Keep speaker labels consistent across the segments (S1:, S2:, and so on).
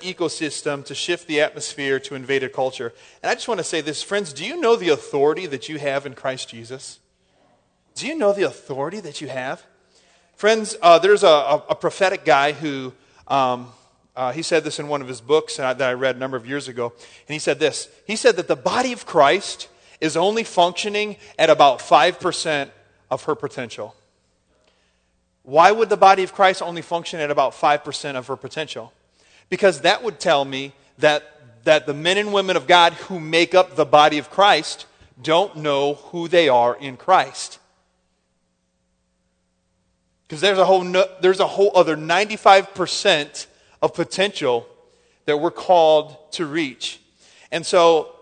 S1: ecosystem to shift the atmosphere to invaded culture. And I just want to say this, friends, do you know the authority that you have in Christ Jesus? Do you know the authority that you have? Friends, uh, there's a, a, a, prophetic guy who, um, uh, he said this in one of his books that I read a number of years ago. And he said this He said that the body of Christ is only functioning at about 5% of her potential. Why would the body of Christ only function at about 5% of her potential? Because that would tell me that, that the men and women of God who make up the body of Christ don't know who they are in Christ. Because there's a whole no, there's a whole other 95% of potential that we're called to reach. And so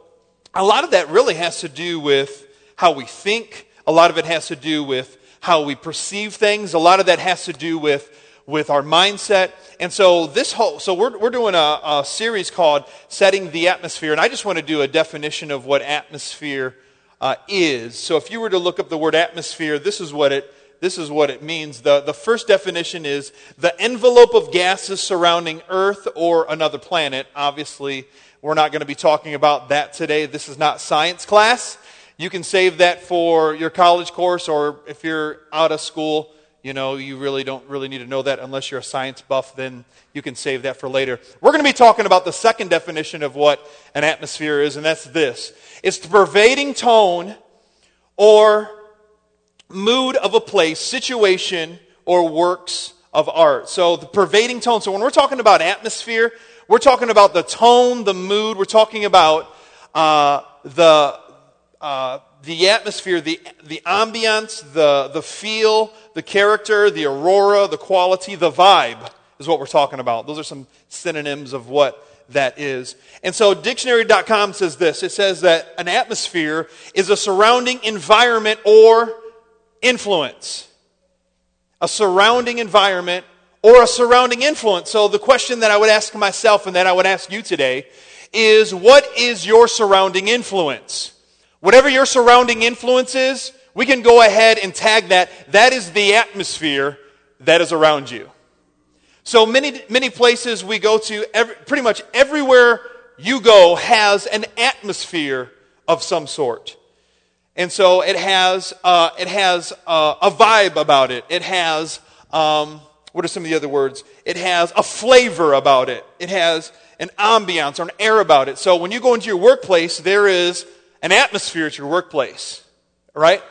S1: a lot of that really has to do with how we think. A lot of it has to do with how we perceive things. A lot of that has to do with, with our mindset. And so this whole, so we're, we're doing a, a series called Setting the Atmosphere. And I just want to do a definition of what atmosphere uh, is. So if you were to look up the word atmosphere, this is what it, this is what it means. The, the first definition is the envelope of gases surrounding Earth or another planet. Obviously, we're not going to be talking about that today. This is not science class. You can save that for your college course, or if you're out of school, you know, you really don't really need to know that unless you're a science buff, then you can save that for later. We're going to be talking about the second definition of what an atmosphere is, and that's this it's the pervading tone or mood of a place, situation, or works of art. So the pervading tone. So when we're talking about atmosphere, we're talking about the tone, the mood, we're talking about uh, the uh, the atmosphere, the, the ambience, the, the feel, the character, the aurora, the quality, the vibe is what we're talking about. Those are some synonyms of what that is. And so dictionary.com says this it says that an atmosphere is a surrounding environment or influence. A surrounding environment or a surrounding influence. So the question that I would ask myself and that I would ask you today is what is your surrounding influence? Whatever your surrounding influence is, we can go ahead and tag that. That is the atmosphere that is around you. So many, many places we go to, every, pretty much everywhere you go has an atmosphere of some sort. And so it has, uh, it has uh, a vibe about it. It has, um, what are some of the other words? It has a flavor about it. It has an ambiance or an air about it. So when you go into your workplace, there is an atmosphere at your workplace, right?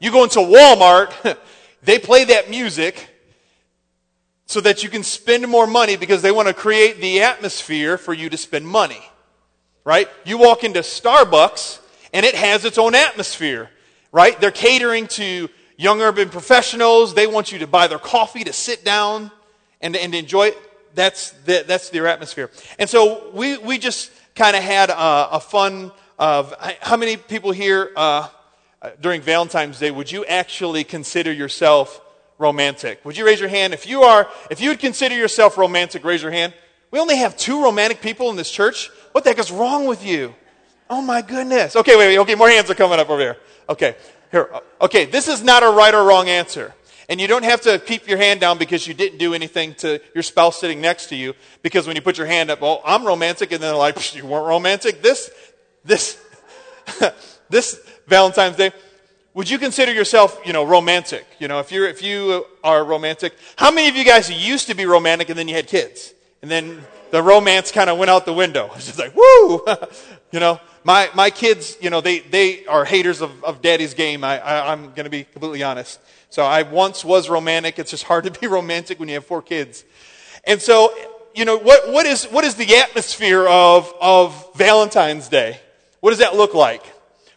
S1: You go into Walmart, they play that music so that you can spend more money because they want to create the atmosphere for you to spend money, right? You walk into Starbucks and it has its own atmosphere, right? They're catering to young urban professionals. They want you to buy their coffee, to sit down and, and enjoy it. That's, the, that's their atmosphere. And so we, we just kind of had a, a fun of how many people here uh, during Valentine's Day would you actually consider yourself romantic? Would you raise your hand if you are? If you would consider yourself romantic, raise your hand. We only have two romantic people in this church. What the heck is wrong with you? Oh my goodness. Okay, wait, wait. Okay, more hands are coming up over here. Okay, here. Okay, this is not a right or wrong answer. And you don't have to keep your hand down because you didn't do anything to your spouse sitting next to you. Because when you put your hand up, well, I'm romantic, and then they're like, you weren't romantic. This this, this Valentine's Day, would you consider yourself, you know, romantic? You know, if you're, if you are romantic, how many of you guys used to be romantic and then you had kids? And then the romance kind of went out the window. It's just like, woo! you know, my, my kids, you know, they, they are haters of, of daddy's game. I, I, I'm going to be completely honest. So I once was romantic. It's just hard to be romantic when you have four kids. And so, you know, what, what, is, what is the atmosphere of, of Valentine's Day? What does that look like?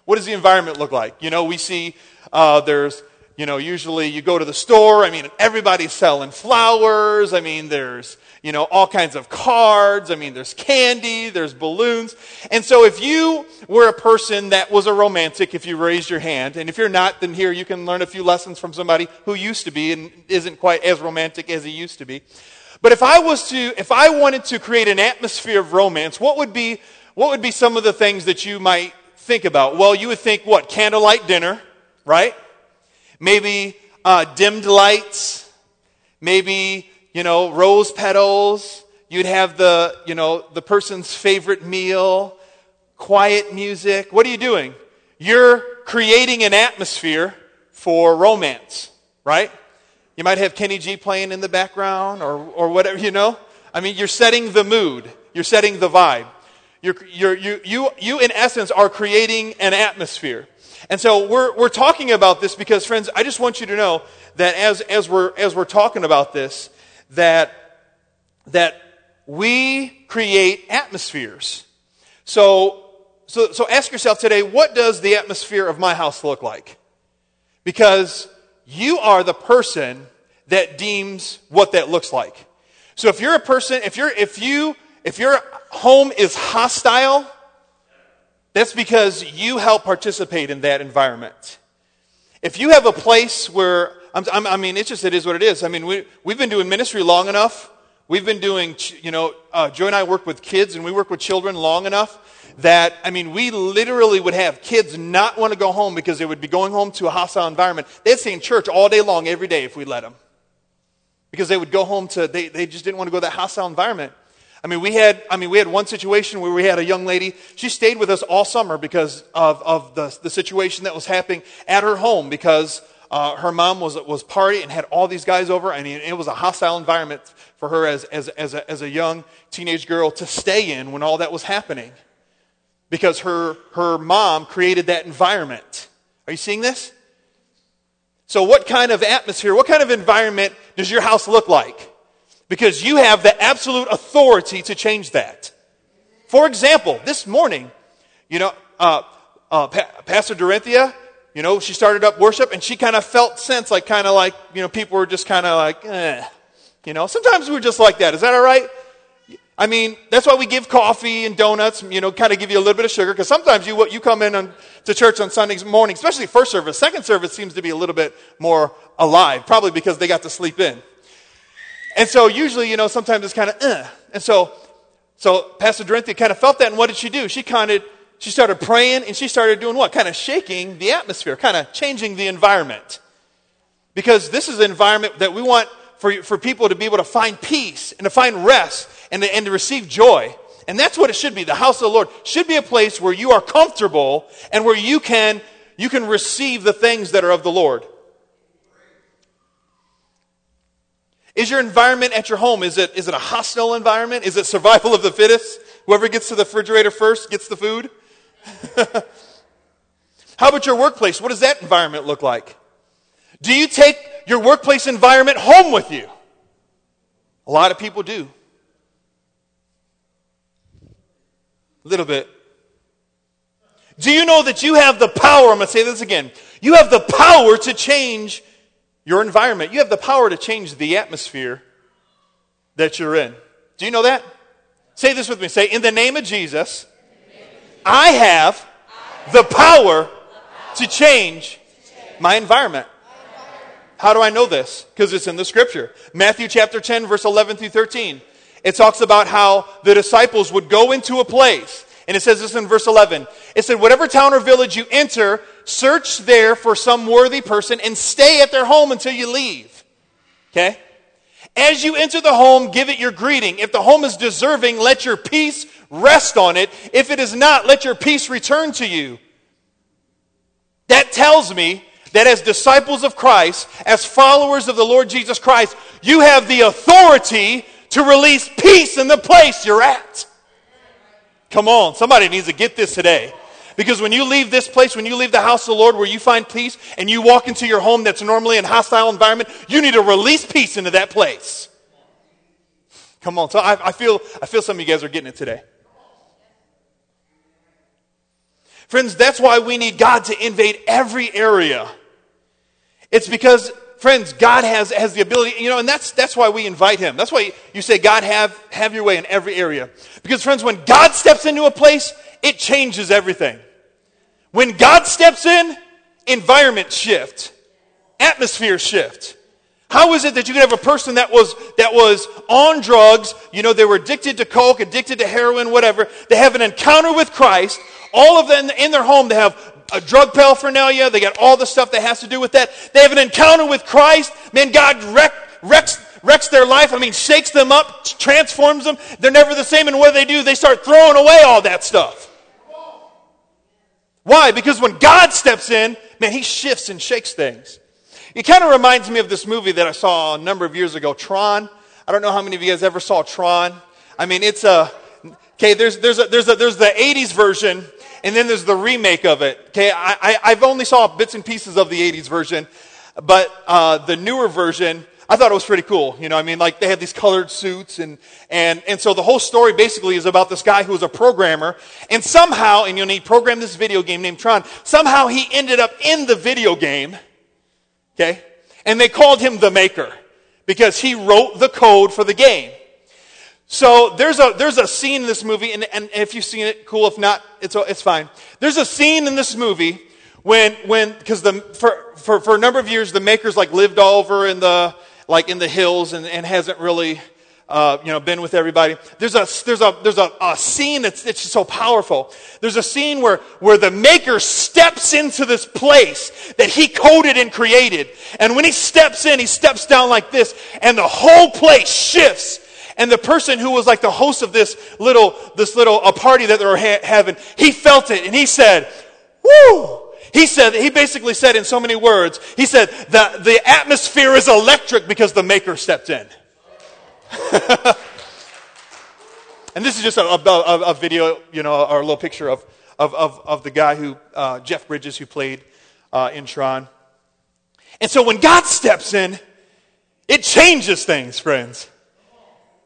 S1: What does the environment look like? You know, we see uh, there's, you know, usually you go to the store. I mean, everybody's selling flowers. I mean, there's, you know, all kinds of cards. I mean, there's candy, there's balloons. And so if you were a person that was a romantic, if you raised your hand, and if you're not, then here you can learn a few lessons from somebody who used to be and isn't quite as romantic as he used to be. But if I was to, if I wanted to create an atmosphere of romance, what would be what would be some of the things that you might think about? Well, you would think what? Candlelight dinner, right? Maybe uh, dimmed lights. Maybe, you know, rose petals. you'd have the, you know, the person's favorite meal, quiet music. What are you doing? You're creating an atmosphere for romance, right? You might have Kenny G playing in the background or, or whatever, you know? I mean, you're setting the mood. You're setting the vibe. You're, you're, you, you, you, in essence, are creating an atmosphere. And so we're, we're talking about this because, friends, I just want you to know that as, as, we're, as we're talking about this, that, that we create atmospheres. So, so, so ask yourself today, what does the atmosphere of my house look like? Because you are the person that deems what that looks like. So if you're a person, if you're, if you, if your home is hostile, that's because you help participate in that environment. If you have a place where, I'm, i mean, it's just, it is what it is. I mean, we, we've been doing ministry long enough. We've been doing, you know, uh, Joy and I work with kids and we work with children long enough that, I mean, we literally would have kids not want to go home because they would be going home to a hostile environment. They'd stay in church all day long, every day, if we let them. Because they would go home to, they, they just didn't want to go to that hostile environment. I mean, we had, I mean, we had one situation where we had a young lady, she stayed with us all summer because of, of the, the situation that was happening at her home because uh, her mom was, was party and had all these guys over, and it was a hostile environment for her as, as, as, a, as a young teenage girl to stay in when all that was happening because her, her mom created that environment. Are you seeing this? So, what kind of atmosphere, what kind of environment does your house look like? Because you have the absolute authority to change that. For example, this morning, you know, uh, uh, pa- Pastor Dorinthia, you know, she started up worship and she kind of felt sense like, kind of like, you know, people were just kind of like, eh. You know, sometimes we're just like that. Is that all right? I mean, that's why we give coffee and donuts, you know, kind of give you a little bit of sugar, because sometimes you, you come in on, to church on Sundays morning, especially first service. Second service seems to be a little bit more alive, probably because they got to sleep in. And so usually, you know, sometimes it's kind of, uh. And so, so Pastor Dorinthia kind of felt that, and what did she do? She kind of, she started praying, and she started doing what? Kind of shaking the atmosphere, kind of changing the environment. Because this is an environment that we want for, for people to be able to find peace and to find rest and to, and to receive joy. And that's what it should be. The house of the Lord should be a place where you are comfortable and where you can, you can receive the things that are of the Lord. Is your environment at your home, is it, is it a hostile environment? Is it survival of the fittest? Whoever gets to the refrigerator first gets the food? How about your workplace? What does that environment look like? Do you take your workplace environment home with you? A lot of people do. A little bit. Do you know that you have the power? I'm going to say this again. You have the power to change your environment. You have the power to change the atmosphere that you're in. Do you know that? Say this with me. Say, in the name of Jesus, I have the power to change my environment. How do I know this? Because it's in the scripture. Matthew chapter 10, verse 11 through 13. It talks about how the disciples would go into a place. And it says this in verse 11. It said, Whatever town or village you enter, search there for some worthy person and stay at their home until you leave. Okay? As you enter the home, give it your greeting. If the home is deserving, let your peace rest on it. If it is not, let your peace return to you. That tells me that as disciples of Christ, as followers of the Lord Jesus Christ, you have the authority to release peace in the place you're at. Come on, somebody needs to get this today. Because when you leave this place, when you leave the house of the Lord where you find peace and you walk into your home that's normally in hostile environment, you need to release peace into that place. Come on. So I, I, feel, I feel some of you guys are getting it today. Friends, that's why we need God to invade every area. It's because, friends, God has, has the ability, you know, and that's, that's why we invite Him. That's why you say, God, have, have your way in every area. Because, friends, when God steps into a place, it changes everything. When God steps in, environment shift, atmosphere shift. How is it that you can have a person that was, that was on drugs, you know, they were addicted to coke, addicted to heroin, whatever, they have an encounter with Christ, all of them in their home, they have a drug paraphernalia, they got all the stuff that has to do with that. They have an encounter with Christ. Man, God wreck, wrecks, wrecks their life. I mean, shakes them up, transforms them. They're never the same. And what do they do? They start throwing away all that stuff. Why? Because when God steps in, man, he shifts and shakes things. It kind of reminds me of this movie that I saw a number of years ago, Tron. I don't know how many of you guys ever saw Tron. I mean, it's a, okay, there's, there's, a, there's, a, there's the 80s version, and then there's the remake of it. Okay, I I, have only saw bits and pieces of the 80s version, but uh, the newer version, I thought it was pretty cool. You know, I mean, like they had these colored suits and, and, and so the whole story basically is about this guy who was a programmer and somehow, and you know, he programmed this video game named Tron. Somehow he ended up in the video game. Okay. And they called him the maker because he wrote the code for the game. So there's a, there's a scene in this movie, and, and if you've seen it, cool. If not, it's, it's fine. There's a scene in this movie when, when, because the, for, for, for a number of years, the makers like lived all over in the, like in the hills and, and hasn't really, uh, you know, been with everybody. There's a, there's a, there's a, a scene that's, it's so powerful. There's a scene where, where the maker steps into this place that he coded and created. And when he steps in, he steps down like this and the whole place shifts. And the person who was like the host of this little, this little, a party that they were ha- having, he felt it and he said, whoo! He said, he basically said in so many words, he said, the, the atmosphere is electric because the maker stepped in. and this is just a, a, a, video, you know, or a little picture of, of, of, of the guy who, uh, Jeff Bridges, who played uh, in Tron. And so when God steps in, it changes things, friends.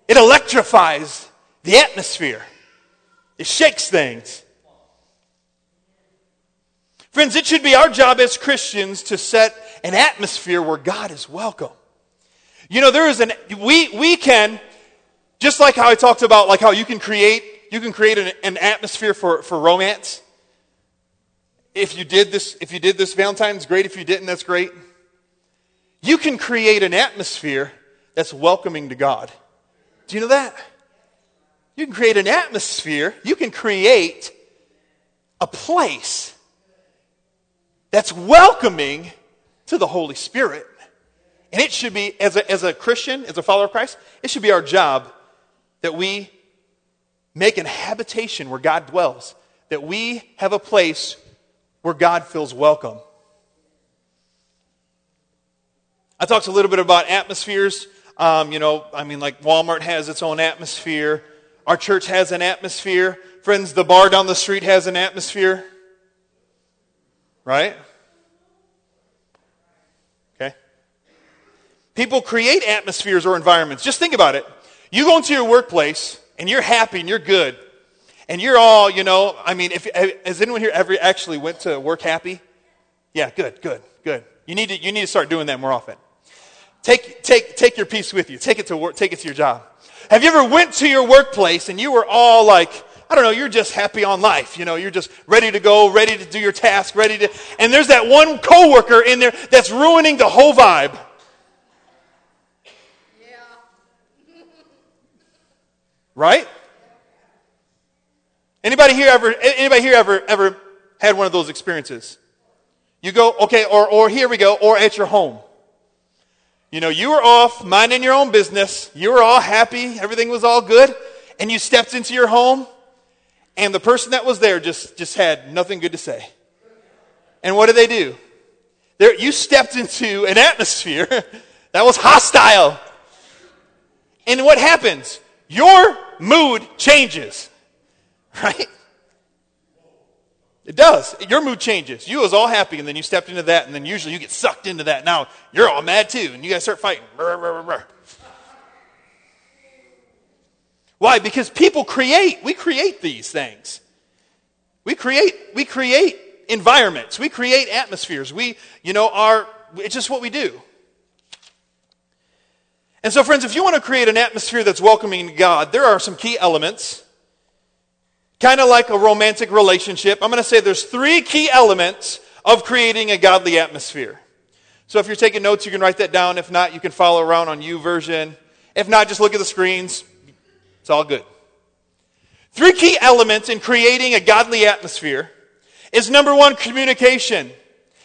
S1: It electrifies the atmosphere. It shakes things. Friends, it should be our job as Christians to set an atmosphere where God is welcome. You know, there is an, we, we can, just like how I talked about, like how you can create, you can create an, an atmosphere for, for romance. If you did this, if you did this Valentine's, great. If you didn't, that's great. You can create an atmosphere that's welcoming to God. Do you know that? You can create an atmosphere, you can create a place that's welcoming to the Holy Spirit. And it should be, as a, as a Christian, as a follower of Christ, it should be our job that we make an habitation where God dwells, that we have a place where God feels welcome. I talked a little bit about atmospheres. Um, you know, I mean, like Walmart has its own atmosphere. Our church has an atmosphere. Friends, the bar down the street has an atmosphere. Right? Okay. People create atmospheres or environments. Just think about it. You go into your workplace and you're happy and you're good. And you're all, you know, I mean, if, eh, has anyone here ever actually went to work happy? Yeah, good, good, good. You need to, you need to start doing that more often. Take, take, take your peace with you. Take it to work, take it to your job. Have you ever went to your workplace and you were all like, I don't know, you're just happy on life. You know, you're just ready to go, ready to do your task, ready to, and there's that one coworker in there that's ruining the whole vibe. Yeah. right? Anybody here ever, anybody here ever, ever had one of those experiences? You go, okay, or, or here we go, or at your home. You know, you were off, minding your own business. You were all happy. Everything was all good. And you stepped into your home and the person that was there just, just had nothing good to say. And what did they do? There, you stepped into an atmosphere that was hostile. And what happens? Your mood changes. Right? It does. Your mood changes. You was all happy, and then you stepped into that, and then usually you get sucked into that. Now you're all mad too, and you guys start fighting. Why? Because people create, we create these things. We create, we create environments. We create atmospheres. We, you know, are, it's just what we do. And so, friends, if you want to create an atmosphere that's welcoming to God, there are some key elements. Kind of like a romantic relationship. I'm going to say there's three key elements of creating a godly atmosphere. So if you're taking notes, you can write that down. If not, you can follow around on YouVersion. If not, just look at the screens. It's all good. Three key elements in creating a godly atmosphere is number one, communication.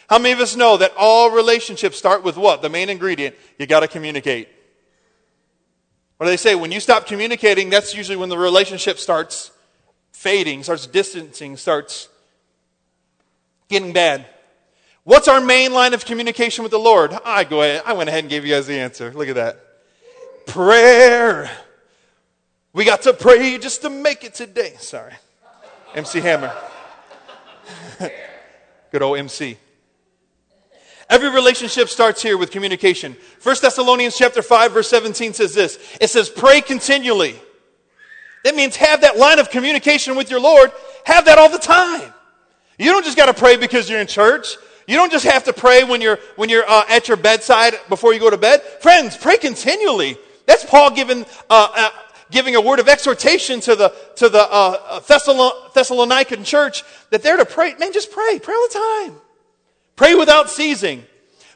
S1: How many of us know that all relationships start with what? The main ingredient. You got to communicate. What do they say? When you stop communicating, that's usually when the relationship starts fading, starts distancing, starts getting bad. What's our main line of communication with the Lord? I go ahead. I went ahead and gave you guys the answer. Look at that. Prayer. We got to pray just to make it today. Sorry. MC Hammer. Good old MC. Every relationship starts here with communication. 1 Thessalonians chapter 5 verse 17 says this. It says pray continually. That means have that line of communication with your Lord. Have that all the time. You don't just got to pray because you're in church. You don't just have to pray when you're when you're uh, at your bedside before you go to bed. Friends, pray continually. That's Paul giving uh, uh, giving a word of exhortation to the to the uh, uh, Thessalonican church that they're to pray. Man, just pray. Pray all the time. Pray without ceasing.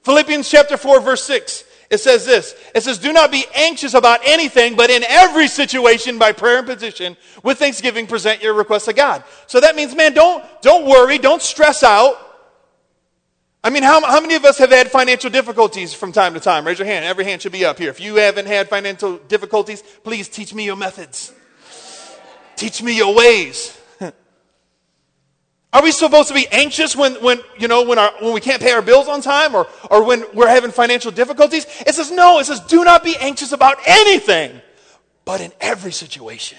S1: Philippians chapter 4 verse 6. It says this. It says, do not be anxious about anything, but in every situation by prayer and petition, with thanksgiving, present your requests to God. So that means, man, don't, don't worry, don't stress out. I mean, how, how many of us have had financial difficulties from time to time? Raise your hand. Every hand should be up here. If you haven't had financial difficulties, please teach me your methods. Teach me your ways. Are we supposed to be anxious when, when, you know, when, our, when we can't pay our bills on time or, or when we're having financial difficulties? It says, no, it says, do not be anxious about anything, but in every situation.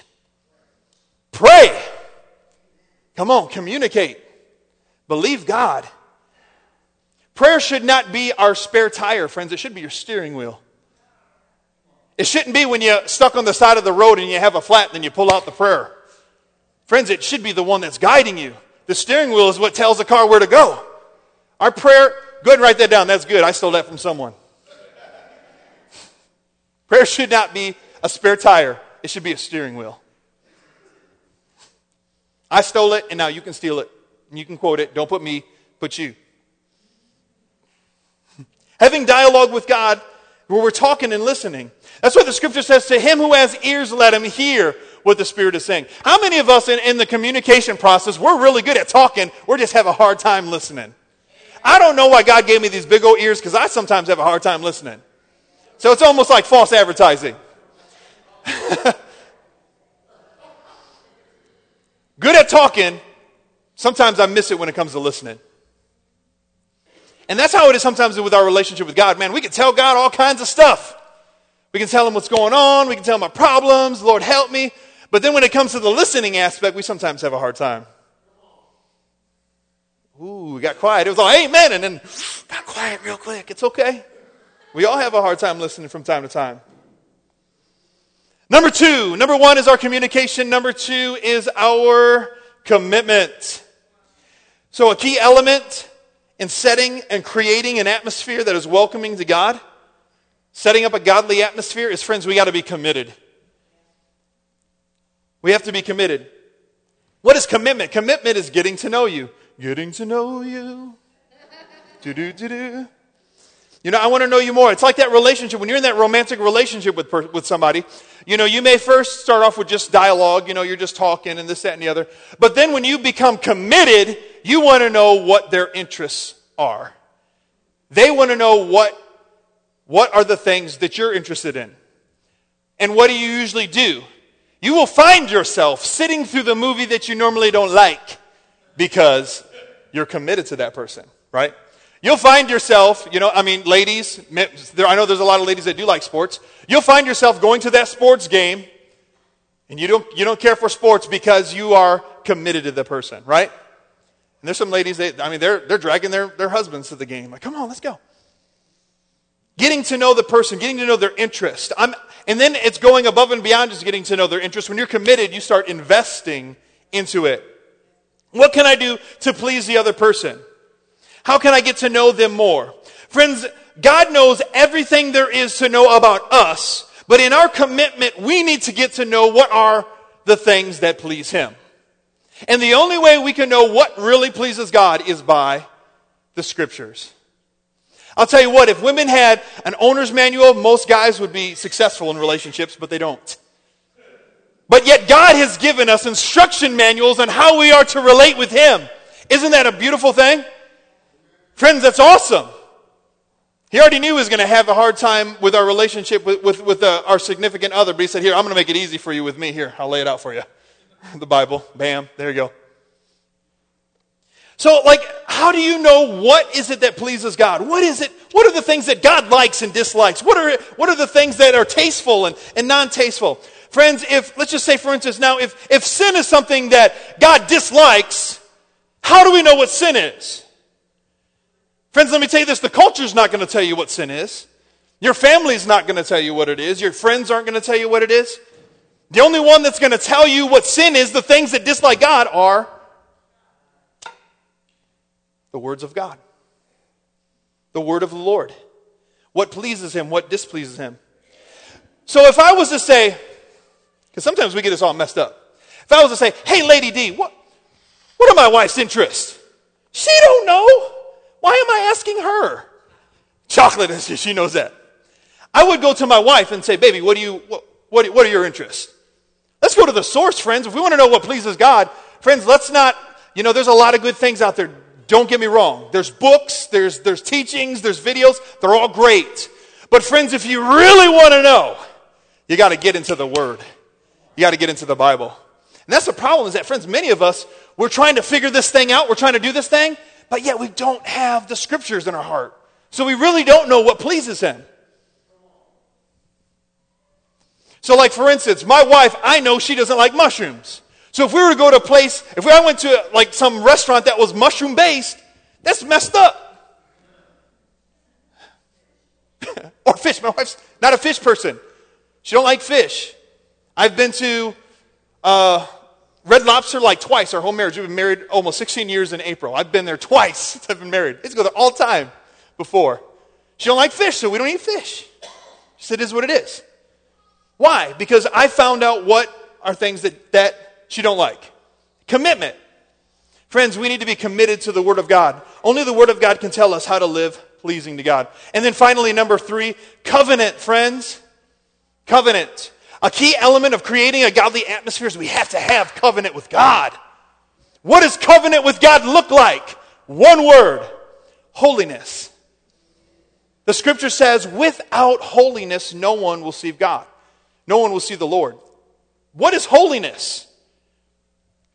S1: Pray. Come on, communicate. Believe God. Prayer should not be our spare tire, friends. It should be your steering wheel. It shouldn't be when you're stuck on the side of the road and you have a flat and then you pull out the prayer. Friends, it should be the one that's guiding you. The steering wheel is what tells the car where to go. Our prayer, go ahead and write that down. That's good. I stole that from someone. prayer should not be a spare tire, it should be a steering wheel. I stole it, and now you can steal it. You can quote it. Don't put me, put you. Having dialogue with God where we're talking and listening. That's what the scripture says to him who has ears, let him hear what the Spirit is saying. How many of us in, in the communication process, we're really good at talking, we just have a hard time listening? I don't know why God gave me these big old ears because I sometimes have a hard time listening. So it's almost like false advertising. good at talking, sometimes I miss it when it comes to listening. And that's how it is sometimes with our relationship with God. Man, we can tell God all kinds of stuff. We can tell him what's going on. We can tell him our problems. Lord, help me. But then when it comes to the listening aspect, we sometimes have a hard time. Ooh, we got quiet. It was all amen, and then got quiet real quick. It's okay. We all have a hard time listening from time to time. Number two, number one is our communication. Number two is our commitment. So, a key element in setting and creating an atmosphere that is welcoming to God, setting up a godly atmosphere, is friends, we got to be committed. We have to be committed. What is commitment? Commitment is getting to know you. Getting to know you. Do do do do. You know, I want to know you more. It's like that relationship. When you're in that romantic relationship with, with somebody, you know, you may first start off with just dialogue. You know, you're just talking and this, that, and the other. But then when you become committed, you want to know what their interests are. They want to know what, what are the things that you're interested in. And what do you usually do? you will find yourself sitting through the movie that you normally don't like because you're committed to that person, right? You'll find yourself, you know, I mean, ladies, there, I know there's a lot of ladies that do like sports. You'll find yourself going to that sports game and you don't, you don't care for sports because you are committed to the person, right? And there's some ladies, they, I mean, they're, they're dragging their, their husbands to the game. Like, come on, let's go. Getting to know the person, getting to know their interest. I'm, and then it's going above and beyond just getting to know their interest. When you're committed, you start investing into it. What can I do to please the other person? How can I get to know them more? Friends, God knows everything there is to know about us, but in our commitment, we need to get to know what are the things that please Him. And the only way we can know what really pleases God is by the scriptures. I'll tell you what, if women had an owner's manual, most guys would be successful in relationships, but they don't. But yet God has given us instruction manuals on how we are to relate with Him. Isn't that a beautiful thing? Friends, that's awesome. He already knew he was going to have a hard time with our relationship with, with, with uh, our significant other, but he said, Here, I'm going to make it easy for you with me. Here, I'll lay it out for you. the Bible. Bam. There you go. So, like, how do you know what is it that pleases God? What is it? What are the things that God likes and dislikes? What are, what are the things that are tasteful and, and non tasteful? Friends, if, let's just say, for instance, now, if, if sin is something that God dislikes, how do we know what sin is? Friends, let me tell you this the culture's not going to tell you what sin is. Your family's not going to tell you what it is. Your friends aren't going to tell you what it is. The only one that's going to tell you what sin is, the things that dislike God, are the words of God, the word of the Lord. What pleases him, what displeases him. So if I was to say, because sometimes we get this all messed up. If I was to say, hey, Lady D, what, what are my wife's interests? She don't know. Why am I asking her? Chocolate, she knows that. I would go to my wife and say, baby, what, do you, what, what, what are your interests? Let's go to the source, friends. If we want to know what pleases God, friends, let's not, you know, there's a lot of good things out there. Don't get me wrong. There's books, there's, there's teachings, there's videos. They're all great. But friends, if you really want to know, you got to get into the Word. You got to get into the Bible. And that's the problem is that, friends, many of us, we're trying to figure this thing out. We're trying to do this thing, but yet we don't have the scriptures in our heart. So we really don't know what pleases Him. So, like, for instance, my wife, I know she doesn't like mushrooms. So if we were to go to a place, if I went to like some restaurant that was mushroom based, that's messed up. or fish. My wife's not a fish person. She don't like fish. I've been to uh, Red Lobster like twice our whole marriage. We've been married almost 16 years in April. I've been there twice since I've been married. It's go there all the time before. She don't like fish, so we don't eat fish. She said, "It is what it is." Why? Because I found out what are things that that she don't like. Commitment. Friends, we need to be committed to the Word of God. Only the Word of God can tell us how to live pleasing to God. And then finally, number three, covenant, friends. Covenant. A key element of creating a godly atmosphere is we have to have covenant with God. What does covenant with God look like? One word holiness. The scripture says, without holiness, no one will see God. No one will see the Lord. What is holiness?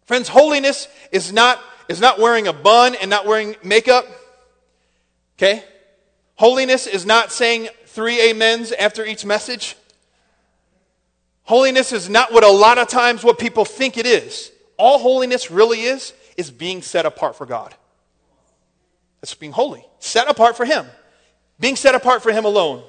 S1: Friends, holiness is not, is not wearing a bun and not wearing makeup. Okay? Holiness is not saying three amens after each message. Holiness is not what a lot of times what people think it is. All holiness really is, is being set apart for God. That's being holy. Set apart for Him. Being set apart for Him alone.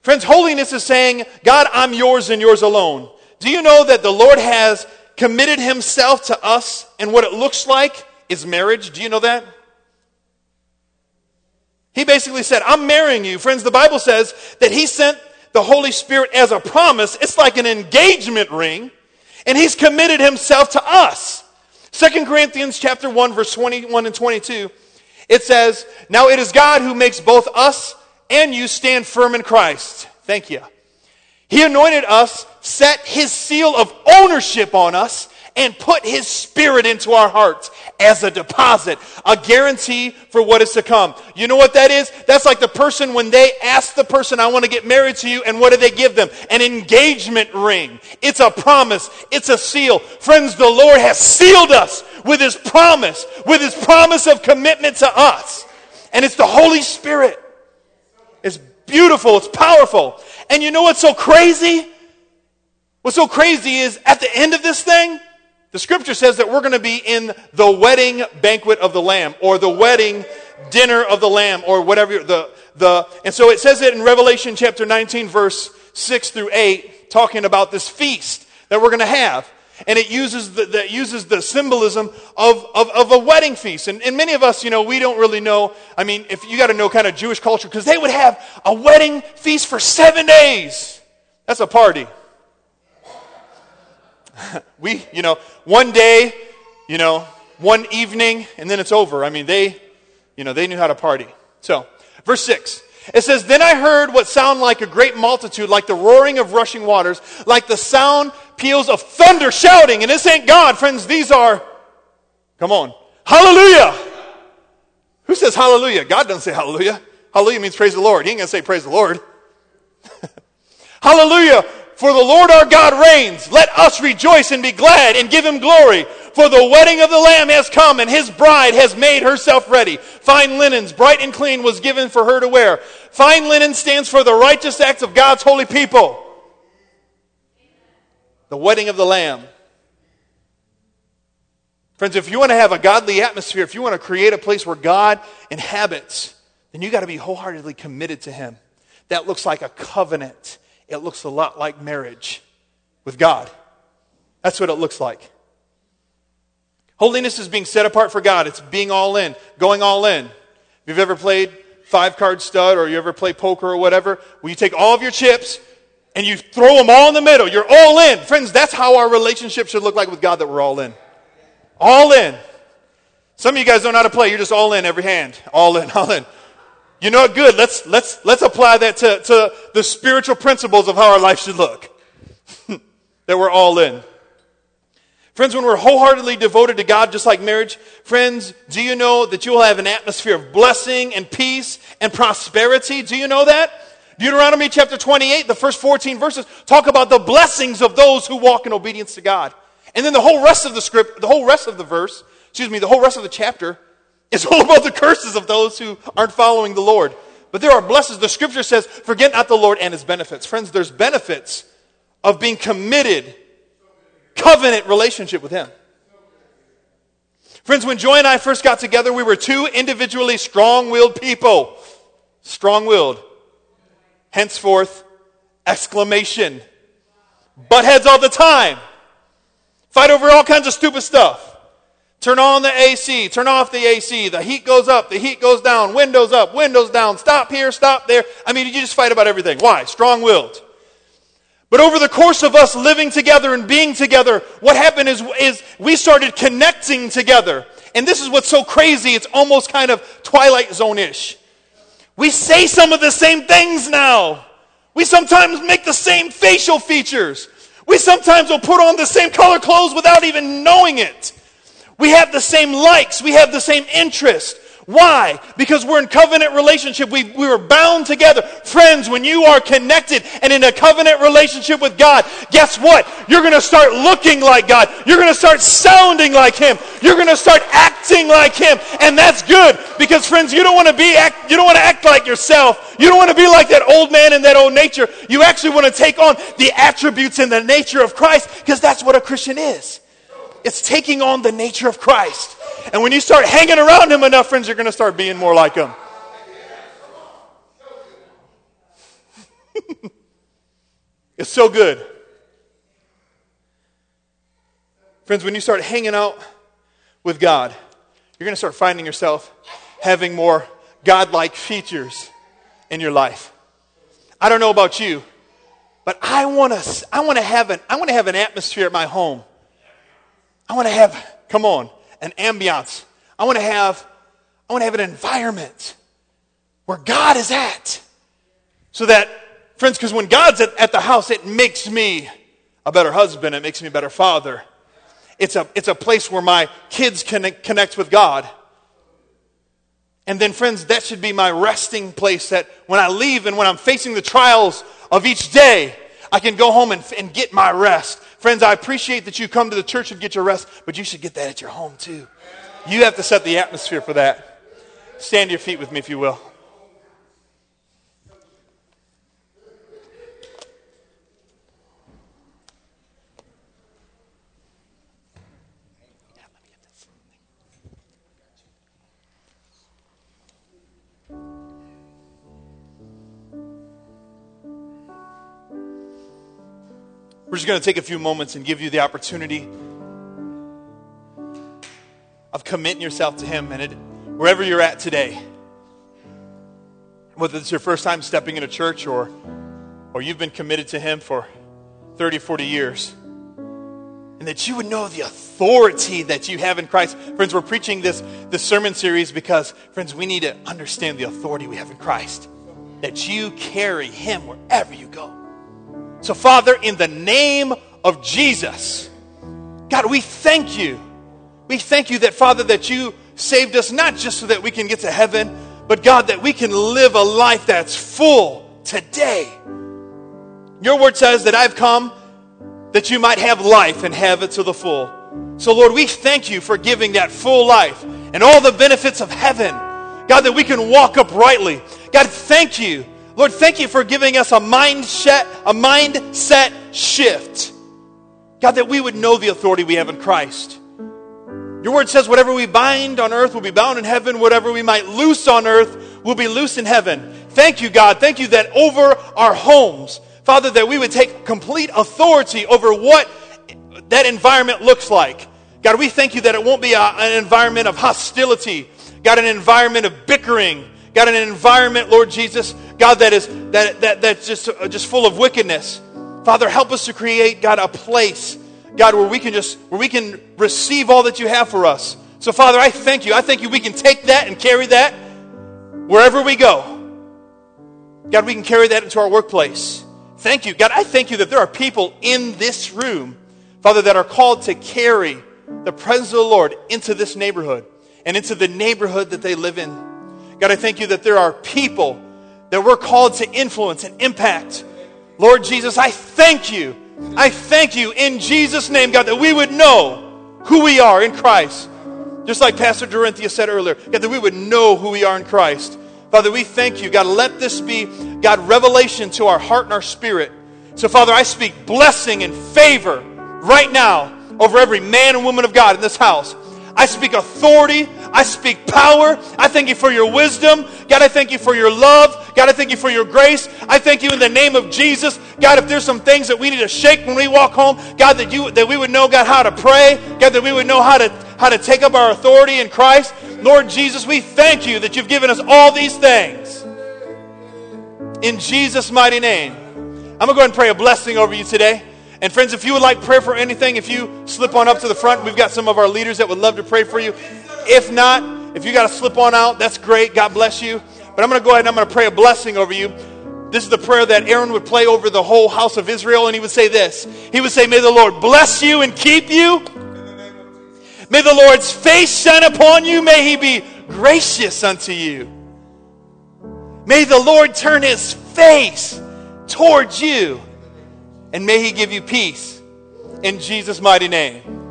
S1: Friends, holiness is saying, God, I'm yours and yours alone. Do you know that the Lord has committed himself to us, and what it looks like is marriage. Do you know that? He basically said, I'm marrying you. Friends, the Bible says that he sent the Holy Spirit as a promise. It's like an engagement ring, and he's committed himself to us. Second Corinthians chapter 1 verse 21 and 22 it says, "Now it is God who makes both us and you stand firm in Christ." Thank you. He anointed us, set his seal of ownership on us, and put his spirit into our hearts as a deposit, a guarantee for what is to come. You know what that is? That's like the person when they ask the person, I want to get married to you, and what do they give them? An engagement ring. It's a promise. It's a seal. Friends, the Lord has sealed us with his promise, with his promise of commitment to us. And it's the Holy Spirit. It's beautiful. It's powerful. And you know what's so crazy? What's so crazy is at the end of this thing, the scripture says that we're going to be in the wedding banquet of the Lamb or the wedding dinner of the Lamb or whatever the, the, and so it says it in Revelation chapter 19 verse 6 through 8 talking about this feast that we're going to have. And it uses the, that uses the symbolism of, of, of a wedding feast. And, and many of us, you know, we don't really know. I mean, if you got to know kind of Jewish culture, because they would have a wedding feast for seven days. That's a party. we, you know, one day, you know, one evening, and then it's over. I mean, they, you know, they knew how to party. So, verse 6. It says, Then I heard what sounded like a great multitude, like the roaring of rushing waters, like the sound peals of thunder shouting. And this ain't God, friends. These are, come on, hallelujah. Who says hallelujah? God doesn't say hallelujah. Hallelujah means praise the Lord. He ain't going to say praise the Lord. Hallelujah. For the Lord our God reigns. Let us rejoice and be glad and give him glory. For the wedding of the Lamb has come and his bride has made herself ready. Fine linens, bright and clean, was given for her to wear. Fine linen stands for the righteous acts of God's holy people. The wedding of the Lamb. Friends, if you want to have a godly atmosphere, if you want to create a place where God inhabits, then you got to be wholeheartedly committed to Him. That looks like a covenant. It looks a lot like marriage with God. That's what it looks like. Holiness is being set apart for God. It's being all in, going all in. If you've ever played five card stud or you ever play poker or whatever, where you take all of your chips and you throw them all in the middle, you're all in. Friends, that's how our relationship should look like with God, that we're all in. All in. Some of you guys don't know how to play. You're just all in every hand. All in, all in. You know what? Good. Let's, let's, let's apply that to, to the spiritual principles of how our life should look. that we're all in. Friends, when we're wholeheartedly devoted to God, just like marriage, friends, do you know that you will have an atmosphere of blessing and peace and prosperity? Do you know that? Deuteronomy chapter 28, the first 14 verses, talk about the blessings of those who walk in obedience to God. And then the whole rest of the script, the whole rest of the verse, excuse me, the whole rest of the chapter is all about the curses of those who aren't following the Lord. But there are blessings. The scripture says, forget not the Lord and his benefits. Friends, there's benefits of being committed, covenant relationship with him. Friends, when Joy and I first got together, we were two individually strong willed people. Strong willed. Henceforth, exclamation. Butt heads all the time. Fight over all kinds of stupid stuff. Turn on the AC, turn off the AC. The heat goes up, the heat goes down, windows up, windows down, stop here, stop there. I mean, you just fight about everything. Why? Strong willed. But over the course of us living together and being together, what happened is, is we started connecting together. And this is what's so crazy, it's almost kind of Twilight Zone ish. We say some of the same things now. We sometimes make the same facial features. We sometimes will put on the same color clothes without even knowing it. We have the same likes. We have the same interest. Why? Because we're in covenant relationship. We, we were bound together. Friends, when you are connected and in a covenant relationship with God, guess what? You're going to start looking like God. You're going to start sounding like Him. You're going to start acting like Him. And that's good because friends, you don't want to be, act, you don't want to act like yourself. You don't want to be like that old man and that old nature. You actually want to take on the attributes and the nature of Christ because that's what a Christian is. It's taking on the nature of Christ. And when you start hanging around him enough, friends, you're going to start being more like him. it's so good. Friends, when you start hanging out with God, you're going to start finding yourself having more God-like features in your life. I don't know about you, but I want to I want to have an I want to have an atmosphere at my home. I want to have come on, an ambiance. I want to have, I want to have an environment where God is at. So that, friends, because when God's at, at the house, it makes me a better husband, it makes me a better father. It's a, it's a place where my kids can connect with God. And then, friends, that should be my resting place that when I leave and when I'm facing the trials of each day, I can go home and, and get my rest. Friends, I appreciate that you come to the church and get your rest, but you should get that at your home too. You have to set the atmosphere for that. Stand to your feet with me, if you will. We're just going to take a few moments and give you the opportunity of committing yourself to Him and it, wherever you're at today. Whether it's your first time stepping into church or, or you've been committed to Him for 30, 40 years. And that you would know the authority that you have in Christ. Friends, we're preaching this, this sermon series because, friends, we need to understand the authority we have in Christ. That you carry Him wherever you go. So, Father, in the name of Jesus, God, we thank you. We thank you that, Father, that you saved us not just so that we can get to heaven, but God, that we can live a life that's full today. Your word says that I've come that you might have life and have it to the full. So, Lord, we thank you for giving that full life and all the benefits of heaven. God, that we can walk uprightly. God, thank you. Lord, thank you for giving us a mindset, a mindset shift. God, that we would know the authority we have in Christ. Your word says, whatever we bind on earth will be bound in heaven, whatever we might loose on earth will be loose in heaven. Thank you, God. Thank you that over our homes, Father, that we would take complete authority over what that environment looks like. God, we thank you that it won't be a, an environment of hostility, God, an environment of bickering, God, an environment, Lord Jesus, God, that is that, that that's just, uh, just full of wickedness. Father, help us to create, God, a place God, where we can just, where we can receive all that you have for us. So, Father, I thank you. I thank you we can take that and carry that wherever we go. God, we can carry that into our workplace. Thank you. God, I thank you that there are people in this room, Father, that are called to carry the presence of the Lord into this neighborhood and into the neighborhood that they live in. God, I thank you that there are people that we're called to influence and impact. Lord Jesus, I thank you I thank you in Jesus' name, God, that we would know who we are in Christ. Just like Pastor Dorinthia said earlier, God, that we would know who we are in Christ. Father, we thank you. God, let this be, God, revelation to our heart and our spirit. So, Father, I speak blessing and favor right now over every man and woman of God in this house. I speak authority. I speak power. I thank you for your wisdom. God, I thank you for your love. God, I thank you for your grace. I thank you in the name of Jesus. God, if there's some things that we need to shake when we walk home, God, that you that we would know, God, how to pray. God, that we would know how to how to take up our authority in Christ. Lord Jesus, we thank you that you've given us all these things. In Jesus' mighty name. I'm going to go and pray a blessing over you today. And friends, if you would like prayer for anything, if you slip on up to the front, we've got some of our leaders that would love to pray for you. If not, if you got to slip on out, that's great. God bless you. But I'm going to go ahead and I'm going to pray a blessing over you. This is the prayer that Aaron would play over the whole house of Israel, and he would say this. He would say, May the Lord bless you and keep you. May the Lord's face shine upon you. May he be gracious unto you. May the Lord turn his face towards you and may He give you peace in Jesus' mighty name.